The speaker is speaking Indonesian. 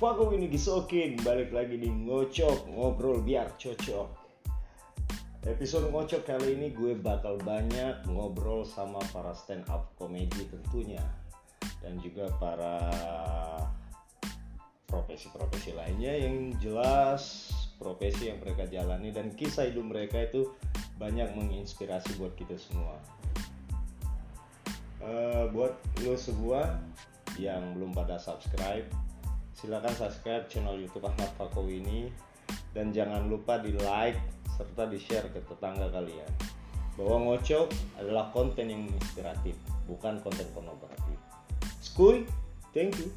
Paku ini gisokin balik lagi di ngocok ngobrol biar cocok. Episode ngocok kali ini gue bakal banyak ngobrol sama para stand up komedi tentunya dan juga para profesi-profesi lainnya yang jelas profesi yang mereka jalani dan kisah hidup mereka itu banyak menginspirasi buat kita semua. Eh, buat lo semua yang belum pada subscribe silakan subscribe channel YouTube Ahmad Fakowi ini dan jangan lupa di like serta di share ke tetangga kalian bahwa ngocok adalah konten yang inspiratif bukan konten pornografi. Skuy, thank you.